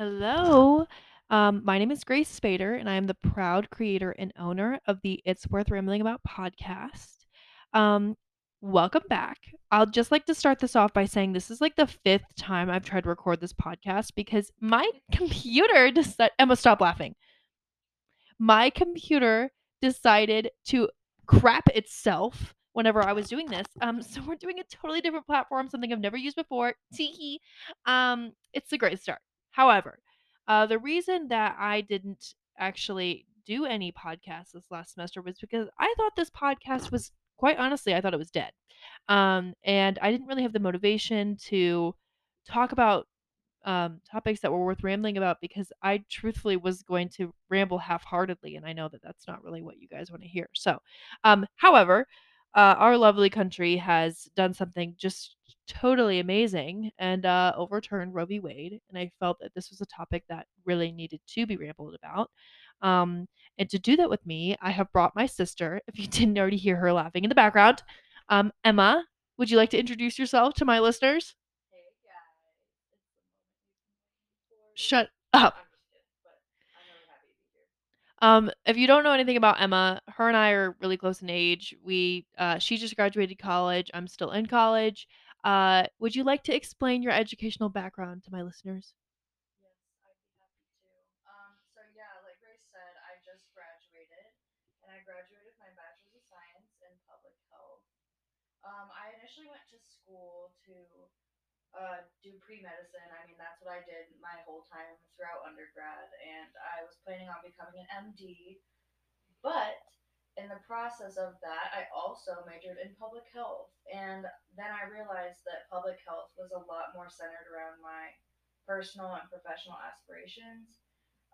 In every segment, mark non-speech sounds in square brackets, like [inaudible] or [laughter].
Hello. Um, my name is Grace Spader, and I am the proud creator and owner of the It's Worth Rambling About podcast. Um, welcome back. I'll just like to start this off by saying this is like the fifth time I've tried to record this podcast because my [laughs] computer decided. Emma, stop laughing. My computer decided to crap itself whenever I was doing this. Um, so we're doing a totally different platform, something I've never used before. Tee Um, it's a great start. However, uh, the reason that I didn't actually do any podcasts this last semester was because I thought this podcast was quite honestly, I thought it was dead. Um, and I didn't really have the motivation to talk about um, topics that were worth rambling about because I truthfully was going to ramble half-heartedly, and I know that that's not really what you guys want to hear. So, um, however, uh, our lovely country has done something just totally amazing and uh, overturned Roe v. Wade, and I felt that this was a topic that really needed to be rambled about. Um, and to do that with me, I have brought my sister. If you [laughs] didn't already hear her laughing in the background, um, Emma, would you like to introduce yourself to my listeners? Shut up. Um, if you don't know anything about Emma, her and I are really close in age. We uh, she just graduated college. I'm still in college. Uh, would you like to explain your educational background to my listeners? Yes, I'd be happy to. Um, so yeah, like Grace said, I just graduated, and I graduated with my bachelor's of science in public health. Um, I initially went to school to uh, do pre-medicine. I mean, that's what I did my whole time throughout undergrad, and I was planning on becoming an MD. But in the process of that, I also majored in public health, and then I realized that public health was a lot more centered around my personal and professional aspirations.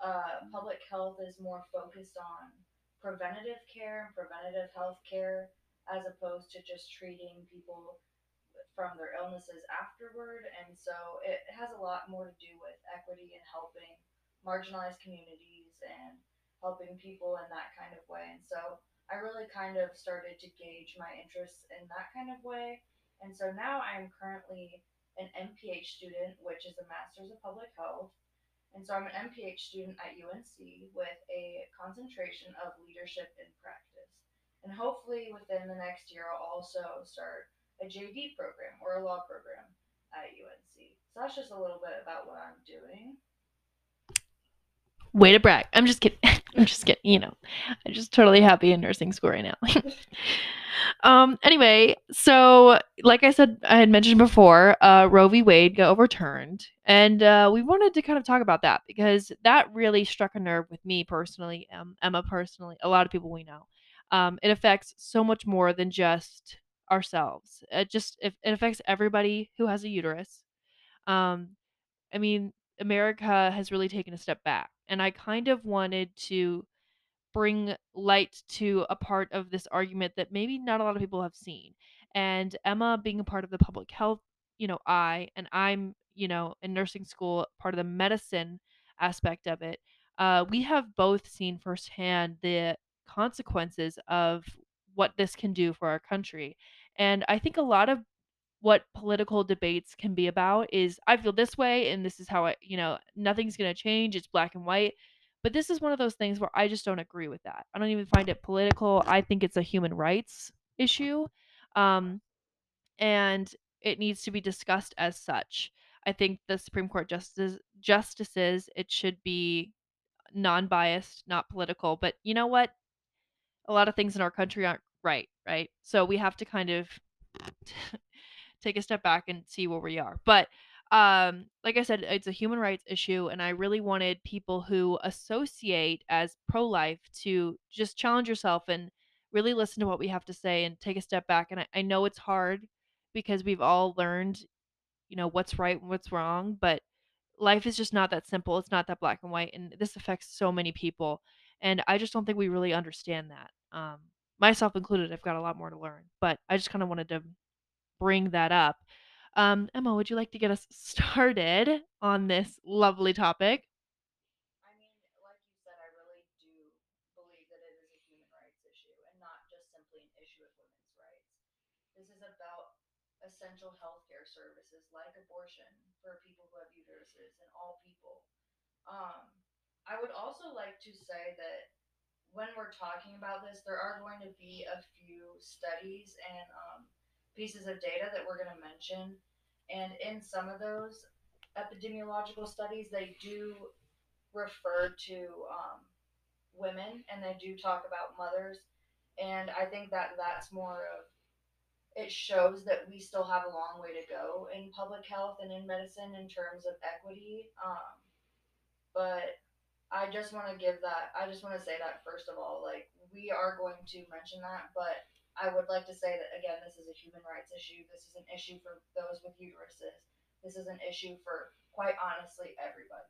Uh, public health is more focused on preventative care and preventative health care as opposed to just treating people from their illnesses afterward. And so it has a lot more to do with equity and helping marginalized communities and helping people in that kind of way. And so I really kind of started to gauge my interests in that kind of way. And so now I'm currently an MPH student, which is a Master's of Public Health. And so I'm an MPH student at UNC with a concentration of leadership in practice. And hopefully within the next year, I'll also start a JD program or a law program at UNC. So that's just a little bit about what I'm doing. Way to brag. I'm just kidding. [laughs] I'm just kidding. You know, I'm just totally happy in nursing school right now. [laughs] um. Anyway, so like I said, I had mentioned before, uh, Roe v. Wade got overturned, and uh, we wanted to kind of talk about that because that really struck a nerve with me personally, um, Emma personally, a lot of people we know. Um, it affects so much more than just ourselves. It just it, it affects everybody who has a uterus. Um, I mean, America has really taken a step back, and I kind of wanted to bring light to a part of this argument that maybe not a lot of people have seen. And Emma being a part of the public health, you know, I and I'm, you know, in nursing school, part of the medicine aspect of it. Uh, we have both seen firsthand the consequences of what this can do for our country. And I think a lot of what political debates can be about is I feel this way and this is how I, you know, nothing's going to change. It's black and white. But this is one of those things where I just don't agree with that. I don't even find it political. I think it's a human rights issue. Um, and it needs to be discussed as such. I think the Supreme Court justices justices it should be non-biased, not political. But you know what? A lot of things in our country aren't right, right? So we have to kind of take a step back and see where we are. But um like I said, it's a human rights issue and I really wanted people who associate as pro-life to just challenge yourself and really listen to what we have to say and take a step back. And I, I know it's hard because we've all learned, you know, what's right and what's wrong, but life is just not that simple. It's not that black and white and this affects so many people. And I just don't think we really understand that. Um myself included, I've got a lot more to learn, but I just kind of wanted to bring that up. Um, Emma, would you like to get us [laughs] started on this lovely topic? I mean, like you said, I really do believe that it is a human rights issue and not just simply an issue of women's rights. This is about essential healthcare services like abortion for people who have uteruses and all people. Um, I would also like to say that when we're talking about this, there are going to be a few studies and um, pieces of data that we're going to mention. And in some of those epidemiological studies, they do refer to um, women and they do talk about mothers. And I think that that's more of it shows that we still have a long way to go in public health and in medicine in terms of equity. Um, but I just want to give that. I just want to say that first of all, like we are going to mention that, but I would like to say that again, this is a human rights issue. This is an issue for those with uteruses. This is an issue for quite honestly everybody.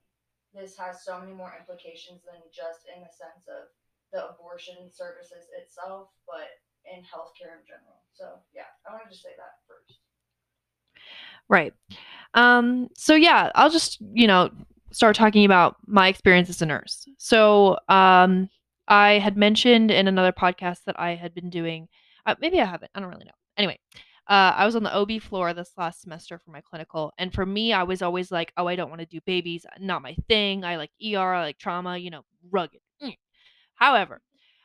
This has so many more implications than just in the sense of the abortion services itself, but in healthcare in general. So yeah, I wanted to say that first. Right. Um, so yeah, I'll just, you know, start talking about my experience as a nurse. So, um, I had mentioned in another podcast that I had been doing, uh, maybe I haven't, I don't really know. Anyway, uh, I was on the OB floor this last semester for my clinical, and for me, I was always like, oh, I don't want to do babies, not my thing. I like ER, I like trauma, you know, rugged. Mm. However,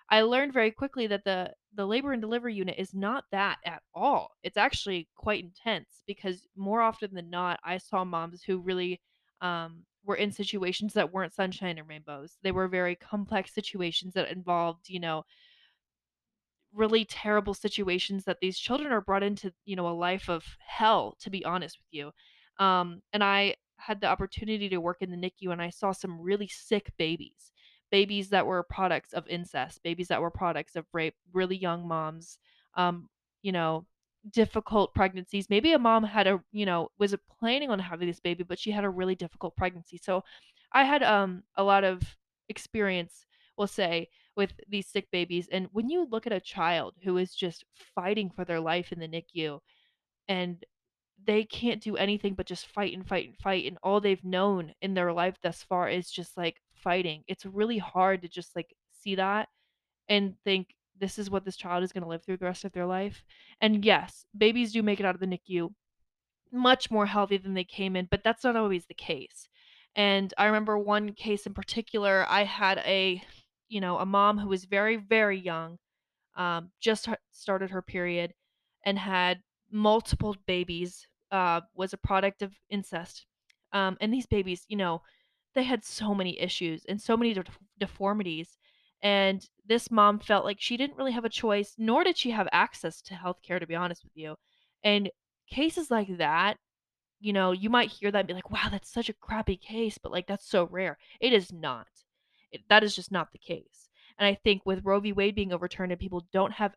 I learned very quickly that the the labor and delivery unit is not that at all. It's actually quite intense because more often than not, I saw moms who really um, were in situations that weren't sunshine and rainbows. They were very complex situations that involved, you know, really terrible situations that these children are brought into, you know, a life of hell, to be honest with you. Um, and I had the opportunity to work in the NICU and I saw some really sick babies. Babies that were products of incest, babies that were products of rape, really young moms, um, you know, difficult pregnancies. Maybe a mom had a, you know, was planning on having this baby, but she had a really difficult pregnancy. So I had um a lot of experience, we'll say, with these sick babies. And when you look at a child who is just fighting for their life in the NICU and they can't do anything but just fight and fight and fight, and all they've known in their life thus far is just like fighting. It's really hard to just like see that and think this is what this child is going to live through the rest of their life. And yes, babies do make it out of the NICU much more healthy than they came in, but that's not always the case. And I remember one case in particular, I had a, you know, a mom who was very, very young, um, just started her period and had multiple babies, uh, was a product of incest. Um, and these babies, you know, they had so many issues and so many de- deformities. And this mom felt like she didn't really have a choice, nor did she have access to healthcare, to be honest with you. And cases like that you know, you might hear that and be like, "Wow, that's such a crappy case," but, like, that's so rare. It is not. It that is just not the case. And I think with Roe v. Wade being overturned and people don't have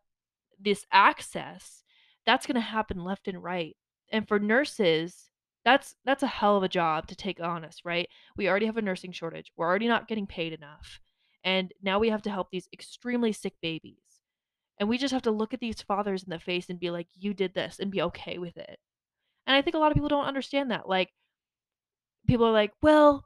this access, that's gonna happen left and right. And for nurses, that's that's a hell of a job to take on us, right? We already have a nursing shortage. We're already not getting paid enough. And now we have to help these extremely sick babies. And we just have to look at these fathers in the face and be like, "You did this," and be okay with it. And I think a lot of people don't understand that. Like, people are like, well,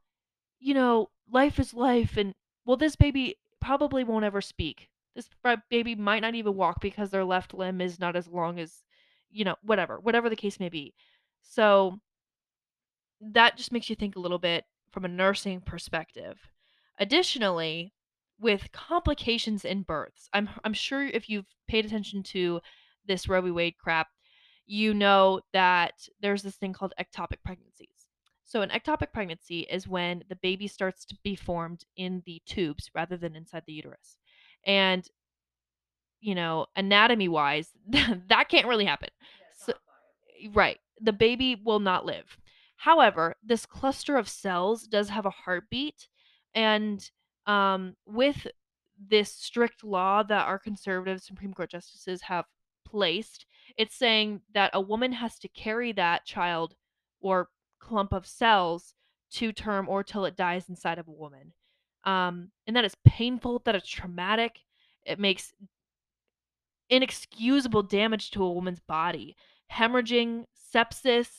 you know, life is life. And, well, this baby probably won't ever speak. This baby might not even walk because their left limb is not as long as, you know, whatever, whatever the case may be. So that just makes you think a little bit from a nursing perspective. Additionally, with complications in births, I'm I'm sure if you've paid attention to this Roe v. Wade crap, you know that there's this thing called ectopic pregnancies. So, an ectopic pregnancy is when the baby starts to be formed in the tubes rather than inside the uterus. And, you know, anatomy wise, [laughs] that can't really happen. So, right. The baby will not live. However, this cluster of cells does have a heartbeat. And um, with this strict law that our conservative Supreme Court justices have placed, it's saying that a woman has to carry that child or clump of cells to term or till it dies inside of a woman. Um, and that is painful, that is traumatic. It makes inexcusable damage to a woman's body, hemorrhaging, sepsis,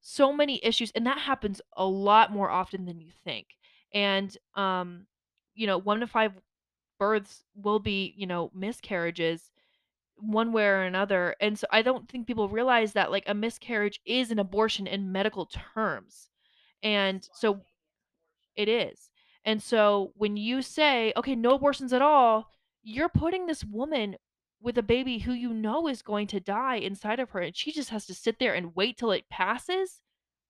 so many issues. And that happens a lot more often than you think. And, um, you know, one to five births will be, you know, miscarriages one way or another. And so I don't think people realize that like a miscarriage is an abortion in medical terms. And so It is. And so when you say, okay, no abortions at all, you're putting this woman with a baby who you know is going to die inside of her, and she just has to sit there and wait till it passes?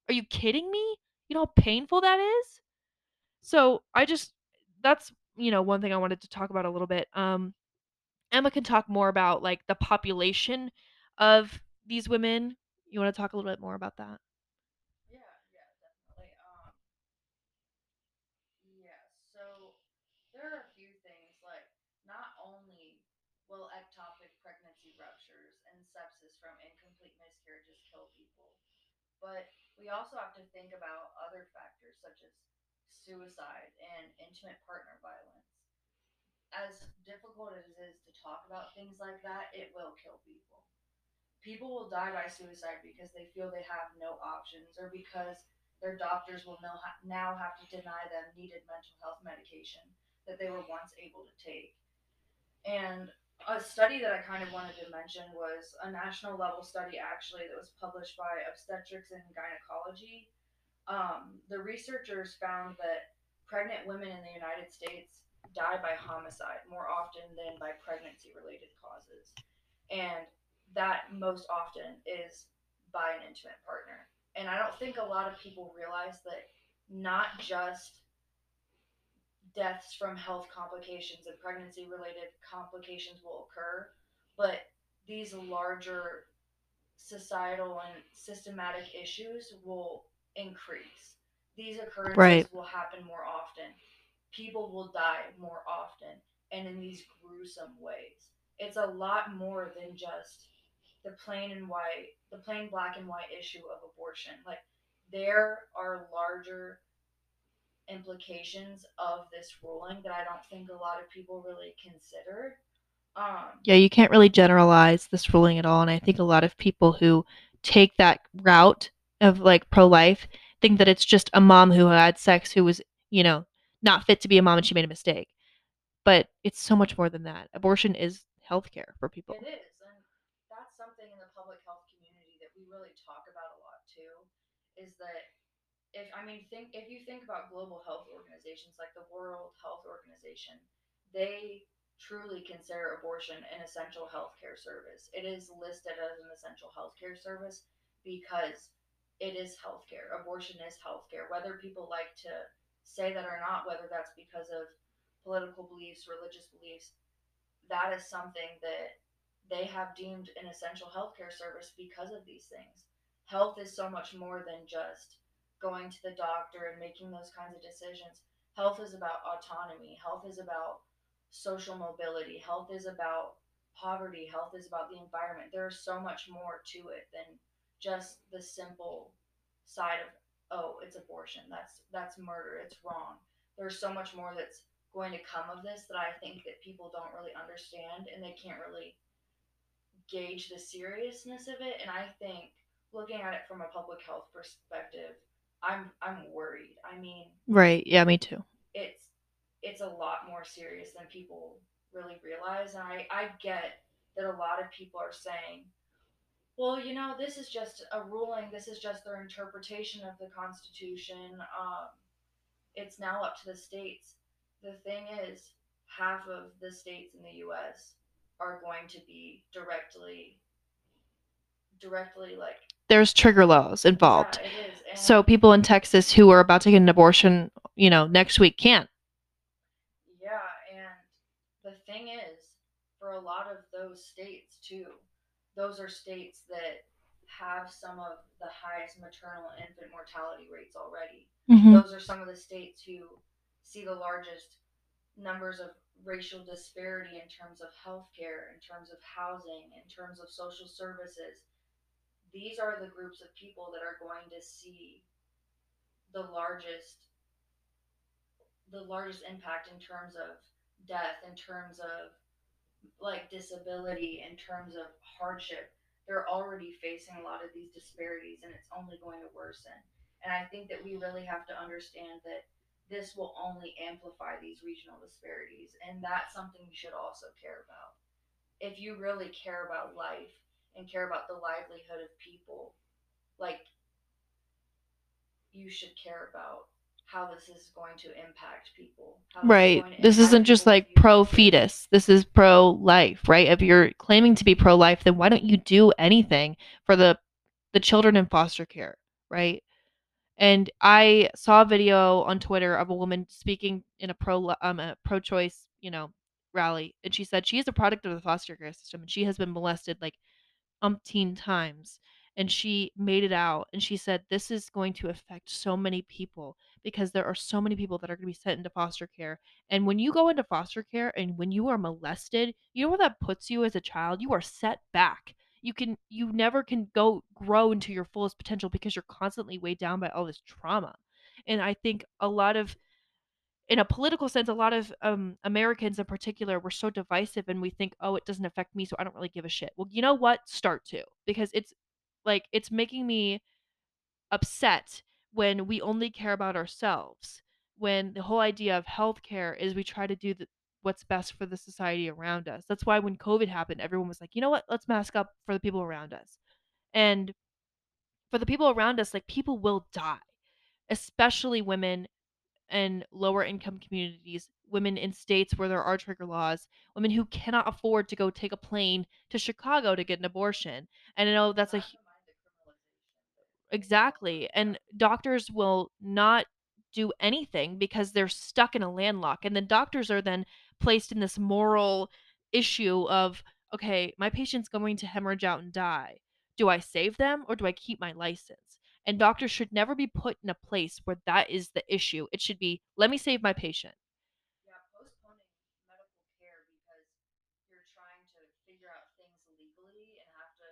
Are you kidding me? You know how painful that is? So I just, that's, you know, one thing I wanted to talk about a little bit. Um, Emma can talk more about like the population of these women. You want to talk a little bit more about that? Yeah, yeah, definitely. Um yeah, so there are a few things like not only will ectopic pregnancy ruptures and sepsis from incomplete miscarriages kill people, but we also have to think about other factors such as suicide and intimate partner violence. As difficult as it is to talk about things like that, it will kill people. People will die by suicide because they feel they have no options or because their doctors will now have to deny them needed mental health medication that they were once able to take. And a study that I kind of wanted to mention was a national level study actually that was published by Obstetrics and Gynecology. Um, the researchers found that pregnant women in the United States die by homicide more often than by pregnancy related causes. And that most often is by an intimate partner. And I don't think a lot of people realize that not just deaths from health complications and pregnancy related complications will occur, but these larger societal and systematic issues will increase. These occurrences Right. will happen more often. People will die more often and in these gruesome ways. It's a lot more than just the plain and white, the plain black and white issue of abortion. Like there are larger implications of this ruling that I don't think a lot of people really consider. Um, Yeah, you can't really generalize this ruling at all. And I think a lot of people who take that route of like pro life think that it's just a mom who had sex who was, you know, not fit to be a mom and she made a mistake. But it's so much more than that. Abortion is healthcare for people. it is, and that's something in the public health community that we really talk about a lot too. Is that if I mean think if you think about global health organizations like the World Health Organization, they truly consider abortion an essential healthcare service. It is listed as an essential healthcare service because it is healthcare. Abortion is healthcare. Whether people like to say that or not, whether that's because of political beliefs, religious beliefs, that is something that they have deemed an essential healthcare service because of these things. Health is so much more than just going to the doctor and making those kinds of decisions. Health is about autonomy. Health is about social mobility. Health is about poverty. Health is about the environment. There's so much more to it than just the simple side of oh, it's abortion. That's that's murder. It's wrong. There's so much more that's going to come of this that I think that people don't really understand and they can't really gauge the seriousness of it. And I think looking at it from a public health perspective, I'm I'm worried. I mean, Right. Yeah, me too. it's it's a lot more serious than people really realize. And I, I get that a lot of people are saying, well, you know, this is just a ruling, this is just their interpretation of the Constitution. Um, it's now up to the states. The thing is, half of the states in the US are going to be directly directly like There's trigger laws involved. yeah, it is. And So people in Texas who are about to get an abortion, you know, next week can't. Yeah, and the thing is, for a lot of those states too, those are states that have some of the highest maternal and infant mortality rates already. Mm-hmm. Those are some of the states who see the largest numbers of racial disparity in terms of healthcare, in terms of housing, in terms of social services. These are the groups of people that are going to see the largest the largest impact in terms of death, in terms of like disability, in terms of hardship. They're already facing a lot of these disparities and it's only going to worsen. And I think that we really have to understand that this will only amplify these regional disparities. And that's something you should also care about. If you really care about life and care about the livelihood of people, like you should care about how this is going to impact people. This Right. going This isn't just like pro fetus. This is pro life, right? If you're claiming to be pro life, then why don't you do anything for the the children in foster care, right? And I saw a video on Twitter of a woman speaking in a pro um a pro choice, you know, rally, and she said she is a product of the foster care system and she has been molested like umpteen times and she made it out and she said this is going to affect so many people because there are so many people that are going to be sent into foster care and when you go into foster care and when you are molested you know where that puts you as a child you are set back you can you never can go grow into your fullest potential because you're constantly weighed down by all this trauma and i think a lot of in a political sense, a lot of um, Americans in particular were so divisive, and we think, oh, it doesn't affect me, so I don't really give a shit. Well, you know what? Start to because it's like it's making me upset when we only care about ourselves. When the whole idea of healthcare is we try to do the, what's best for the society around us. That's why when COVID happened, everyone was like, you know what? Let's mask up for the people around us. And for the people around us, like people will die, especially women and lower income communities, women in states where there are trigger laws, women who cannot afford to go take a plane to Chicago to get an abortion. And I know that's a [sighs] Not hu- to mind the criminalization that they exactly. And doctors will not do anything because they're stuck in a landlock. And then doctors are then placed in this moral issue of, okay, my patient's going to hemorrhage out and die. Do I save them or do I keep my license? And doctors should never be put in a place where that is the issue. It should be, let me save my patient. Yeah, postponing medical care because you're trying to figure out things legally and have to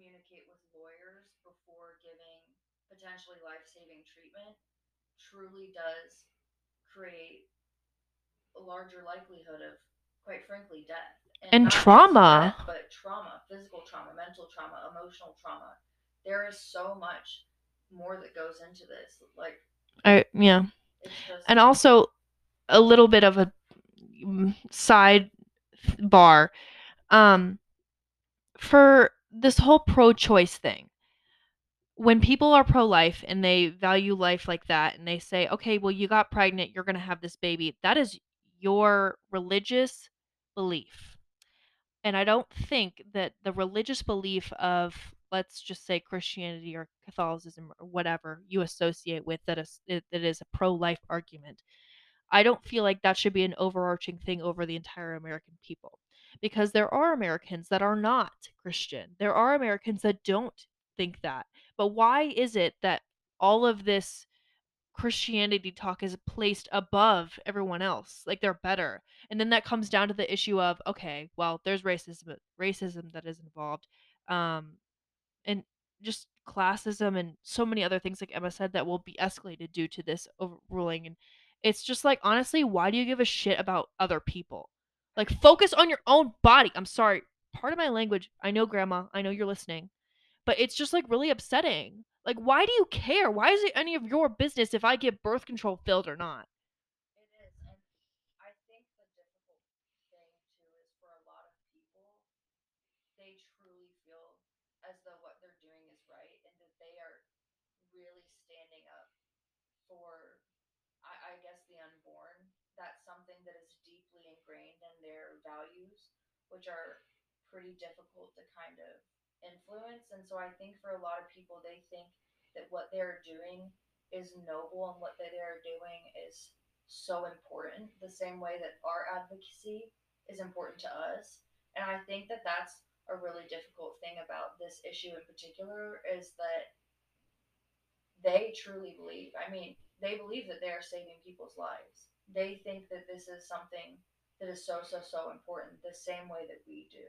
communicate with lawyers before giving potentially life saving treatment truly does create a larger likelihood of, quite frankly, death. And just trauma. death, but trauma, physical trauma, mental trauma, emotional trauma. There is so much more that goes into this. Like, I, yeah. just. and also a little bit of a mm, side bar um for this whole pro-choice thing. When people are pro-life and they value life like that and they say okay well you got pregnant you're going to have this baby that is your religious belief. And i don't think that the religious belief of let's just say christianity or catholicism or whatever you associate with that is that is a pro-life argument I don't feel like that should be an overarching thing over the entire American people because there are Americans that are not Christian. There are Americans that don't think that. But why is it that all of this Christianity talk is placed above everyone else? Like they're better. And then that comes down to the issue of okay, well, there's racism racism that is involved. Um and just classism and so many other things like Emma said that will be escalated due to this overruling and it's just like honestly why do you give a shit about other people like focus on your own body. I'm sorry part of my language i know grandma i know you're listening but it's just like really upsetting. Like why do you care? Why is it any of your business if i get birth control filled or not It is, and I think the difficult thing too is for a lot of people, they truly feel as though what they're doing is right and that they are really standing up for, I, I guess, the unborn. That's something that is deeply ingrained in their values, which are pretty difficult to kind of influence. And so I think for a lot of people, they think that what they're doing is noble and what they are doing is so important, the same way that our advocacy is important to us. And I think that that's a really difficult thing about this issue in particular is that they truly believe. I mean, they believe that they are saving people's lives. They think that this is something that is so, so, so important, the same way that we do.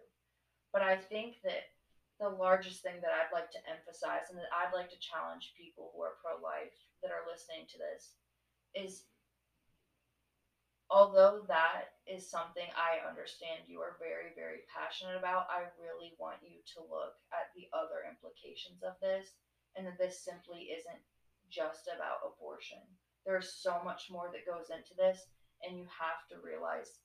But I think that the largest thing that I'd like to emphasize and that I'd like to challenge people who are pro life that are listening to this is although that is something I understand you are very, very passionate about, I really want you to look at the other implications of this and that this simply isn't just about abortion. There's so much more that goes into this, and you have to realize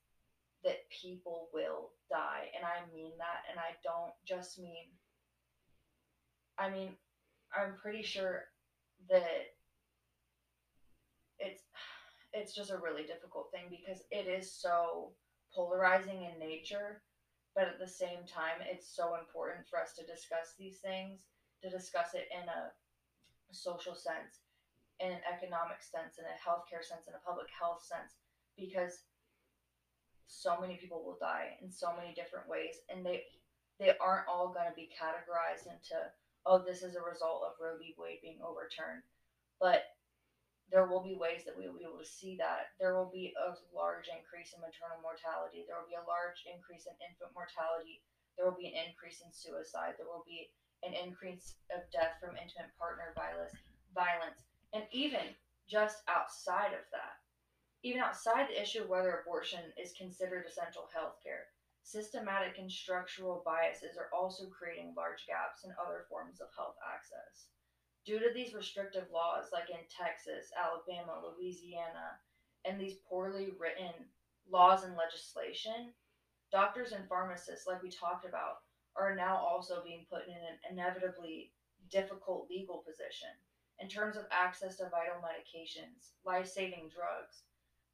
that people will die. And I mean that, and I don't just mean, I mean, I'm pretty sure that it's it's just a really difficult thing because it is so polarizing in nature, but at the same time, it's so important for us to discuss these things, to discuss it in a social sense, in an economic sense, in a healthcare sense, in a public health sense, because so many people will die in so many different ways, and they they aren't all going to be categorized into oh this is a result of Roe v. Wade being overturned, but there will be ways that we will be able to see that. There will be a large increase in maternal mortality. There will be a large increase in infant mortality. There will be an increase in suicide. There will be an increase of death from intimate partner violence, violence, and even just outside of that, even outside the issue of whether abortion is considered essential health care, systematic and structural biases are also creating large gaps in other forms of health access. Due to these restrictive laws, like in Texas, Alabama, Louisiana, and these poorly written laws and legislation, doctors and pharmacists, like we talked about, are now also being put in an inevitably difficult legal position in terms of access to vital medications, life saving drugs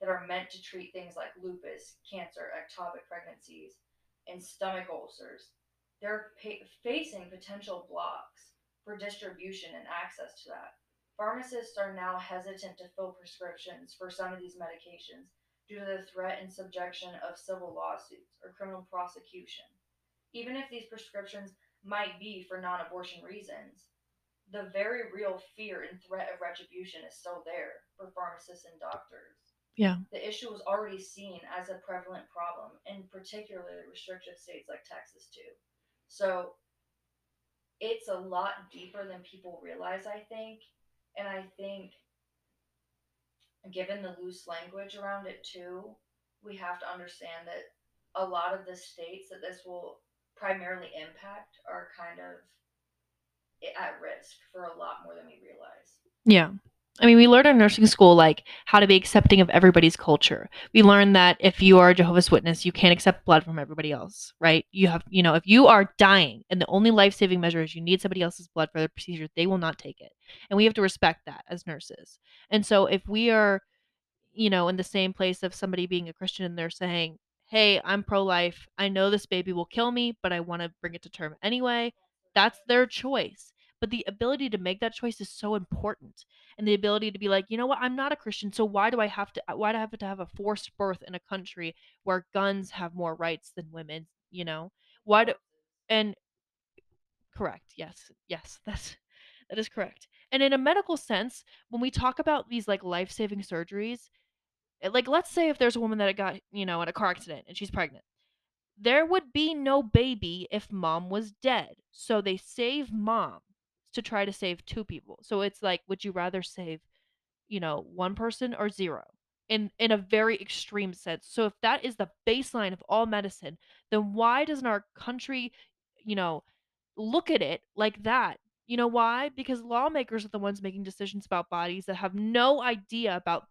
that are meant to treat things like lupus, cancer, ectopic pregnancies, and stomach ulcers. They're pa- facing potential blocks for distribution and access to that. Pharmacists are now hesitant to fill prescriptions for some of these medications due to the threat and subjection of civil lawsuits or criminal prosecution. Even if these prescriptions might be for non abortion reasons, the very real fear and threat of retribution is still there for pharmacists and doctors. Yeah. The issue was already seen as a prevalent problem in particularly restrictive states like Texas, too. So it's a lot deeper than people realize, I think. And I think, given the loose language around it, too, we have to understand that a lot of the states that this will primarily impact are kind of at risk for a lot more than we realize. Yeah. I mean, we learned in nursing school like how to be accepting of everybody's culture. We learned that if you are a Jehovah's Witness, you can't accept blood from everybody else, right? You have, you know, if you are dying and the only life-saving measure is you need somebody else's blood for the procedure, they will not take it. And we have to respect that as nurses. And so if we are, you know, in the same place of somebody being a Christian and they're saying, "Hey, I'm pro-life. I know this baby will kill me, but I want to bring it to term anyway." That's their choice. But the ability to make that choice is so important and the ability to be like, you know what, I'm not a Christian, so why do I have to why do I have to have a forced birth in a country where guns have more rights than women, you know? Why do and correct, yes, yes, [laughs] that's that is correct. And in a medical sense, when we talk about these like life-saving surgeries, eh, like let's say if there's a woman that got, you know, in a car accident and she's pregnant. There would be no baby if mom was dead. So they save mom to try to save two people. So it's like, would you rather save, you know, one person or zero? In in a very extreme sense. So if that is the baseline of all medicine, then why doesn't our country, you know, look at it like that? You know why? Because lawmakers are the ones making decisions about bodies that have no idea about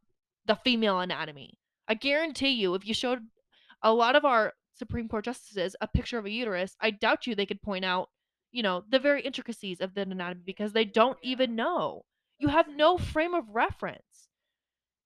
the female anatomy. I guarantee you, if you showed a lot of our Supreme Court justices a picture of a uterus, I doubt you they could point out you know, the very intricacies of the anatomy because they don't even know. You have no frame of reference.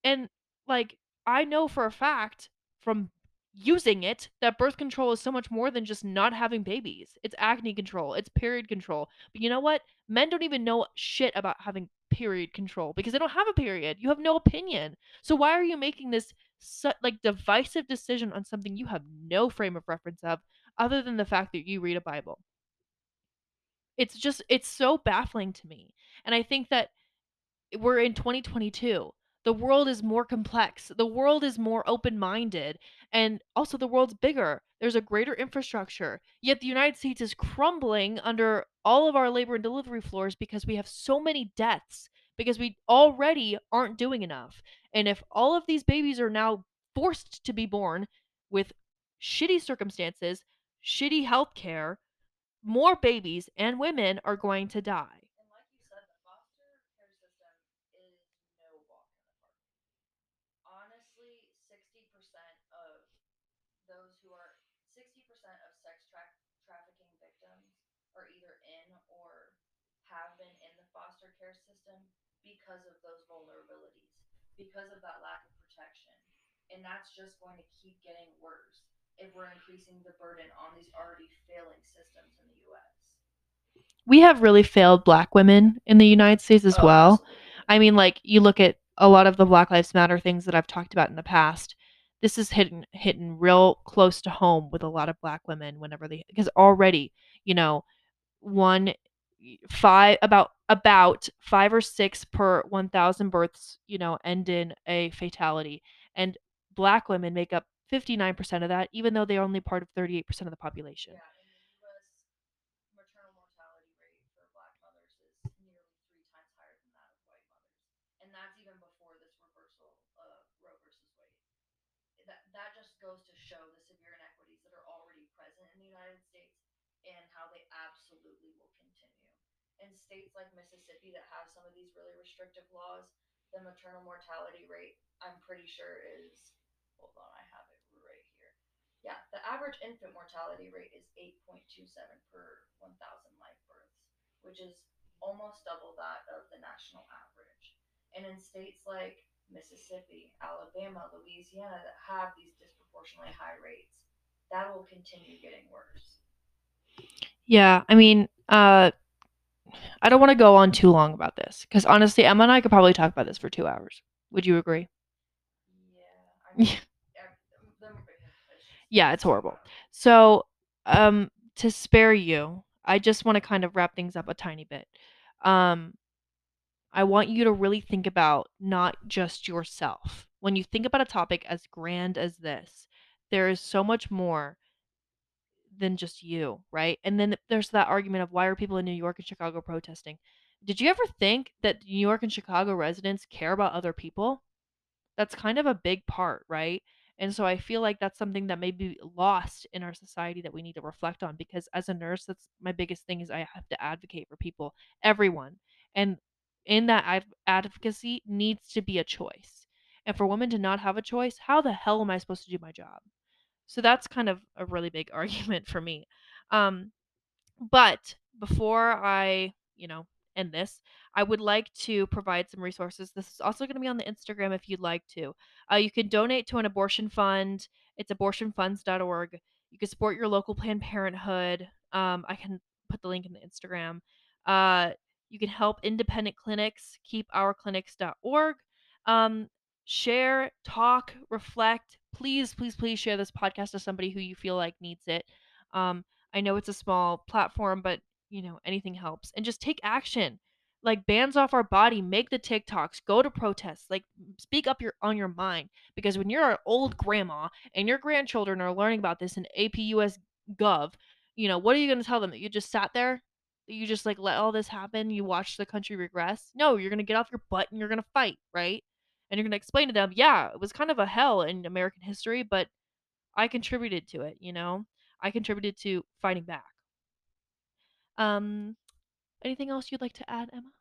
And like I know for a fact from using it that birth control is so much more than just not having babies. It's acne control, it's period control. But you know what? Men don't even know shit about having period control because they don't have a period. You have no opinion. So why are you making this su- like divisive decision on something you have no frame of reference of other than the fact that you read a Bible? It's just it's so baffling to me. And I think that we're in 2022. The world is more complex. The world is more open-minded and also the world's bigger. There's a greater infrastructure. Yet the United States is crumbling under all of our labor and delivery floors because we have so many deaths because we already aren't doing enough. And if all of these babies are now forced to be born with shitty circumstances, shitty health care, more babies and women are going to die. And like you said, the foster care system is no walk in the park. Honestly, 60% of those who are 60% of sex trafficking victims are either in or have been in the foster care system because of those vulnerabilities. because of that lack of protection. And that's just going to keep getting worse if we're increasing the burden on these already failing systems in the US. We have really failed black women in the United States as Oh, well. absolutely. I mean, like you look at a lot of the Black Lives Matter things that I've talked about in the past. This is hitting hitting real close to home with a lot of black women whenever they because already, you know, one five about about five or six per 1000 births you know end in a fatality and black women make up 59% of that even though they're only part of 38% of the population Yeah, in the maternal mortality rate for black mothers is nearly three times higher than that of white mothers. And that's even before this reversal of Roe versus Wade. That, that just goes to show the severe inequities that are already present in the United States and how they absolutely will continue. In states like Mississippi that have some of these really restrictive laws, the maternal mortality rate, I'm pretty sure is, hold on, I have it right here. Yeah, the average infant mortality rate is 8.27 per 1,000 live births, which is almost double that of the national average. And in states like Mississippi, Alabama, Louisiana that have these disproportionately high rates, that will continue getting worse. yeah i mean uh i don't want to go on too long about this because honestly emma and i could probably talk about this for two hours would you agree Yeah, I mean, ev- the- the- it's [laughs] Yeah, it's horrible. So, um, to spare you, I just want to kind of wrap things up a tiny bit. Um, I want you to really think about not just yourself. When you think about a topic as grand as this, there is so much more than just you, right? And then there's that argument of why are people in New York and Chicago protesting? Did you ever think that New York and Chicago residents care about other people? That's kind of a big part, right? And so I feel like that's something that may be lost in our society that we need to reflect on because as a nurse, that's my biggest thing is I have to advocate for people, everyone. And in that ad- advocacy needs to be a choice. And for women to not have a choice, how the hell am I supposed to do my job? So that's kind of a really big [laughs] argument for me. Um, but before I, you know, end this, I would like to provide some resources. This is also going to be on the Instagram if you'd like to. Uh, you can donate to an abortion fund. It's abortionfunds.org. You can support your local Planned Parenthood. Um, I can put the link in the Instagram. Uh, you can help independent clinics, keepourclinics.org. Um, share, talk, reflect. Please, please, please share this podcast to somebody who you feel like needs it. Um, I know it's a small platform, but you know, anything helps. And just take action. Like bands off our body, make the TikToks, go to protests, like speak up your on your mind. Because when you're an old grandma and your grandchildren are learning about this in APUS Gov, you know, what are you gonna tell them? That you just sat there? That you just like let all this happen, you watch the country regress? No, you're gonna get off your butt and you're gonna fight, right? And you're gonna explain to them, yeah, it was kind of a hell in American history, but I contributed to it, you know? I contributed to fighting back. Um, anything else you'd like to add, Emma?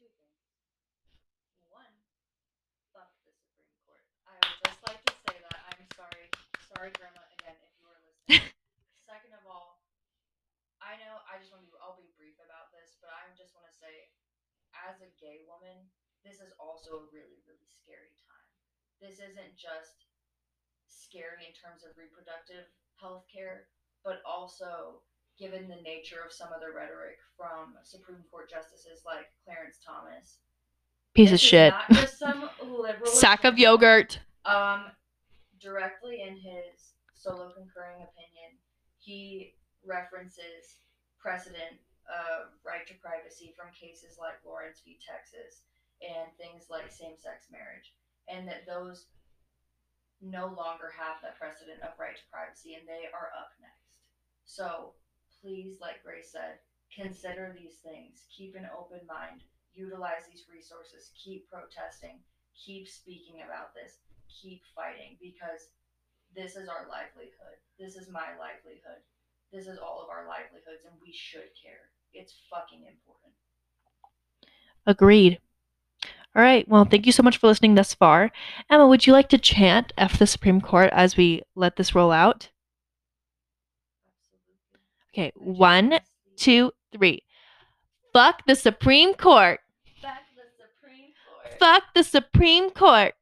Two things. One, fuck the Supreme Court. I would just like to say that I'm sorry, sorry, Grandma, again, if you were listening. [laughs] Second of all, I know I just want to be, I'll be brief about this, but I just want to say, as a gay woman, this is also a really, really scary time. This isn't just scary in terms of reproductive health care, but also given the nature of some of the rhetoric from Supreme Court justices like Clarence Thomas. Piece of shit. Not just some [laughs] liberal Sack of yogurt. Um, directly in his solo concurring opinion, he references precedent of right to privacy from cases like Lawrence v. Texas and things like same-sex marriage, and that those no longer have that precedent of right to privacy, and they are up next. So please, like Grace said, consider these things. Keep an open mind. Utilize these resources. Keep protesting. Keep speaking about this. Keep fighting because this is our livelihood. This is my livelihood. This is all of our livelihoods, and we should care. It's fucking important. Agreed. All right. Well, thank you so much for listening thus far. Emma, would you like to chant F the Supreme Court as we let this roll out? Okay. One, two, three. Fuck the Supreme Court. To the Supreme Court. Fuck the Supreme Court.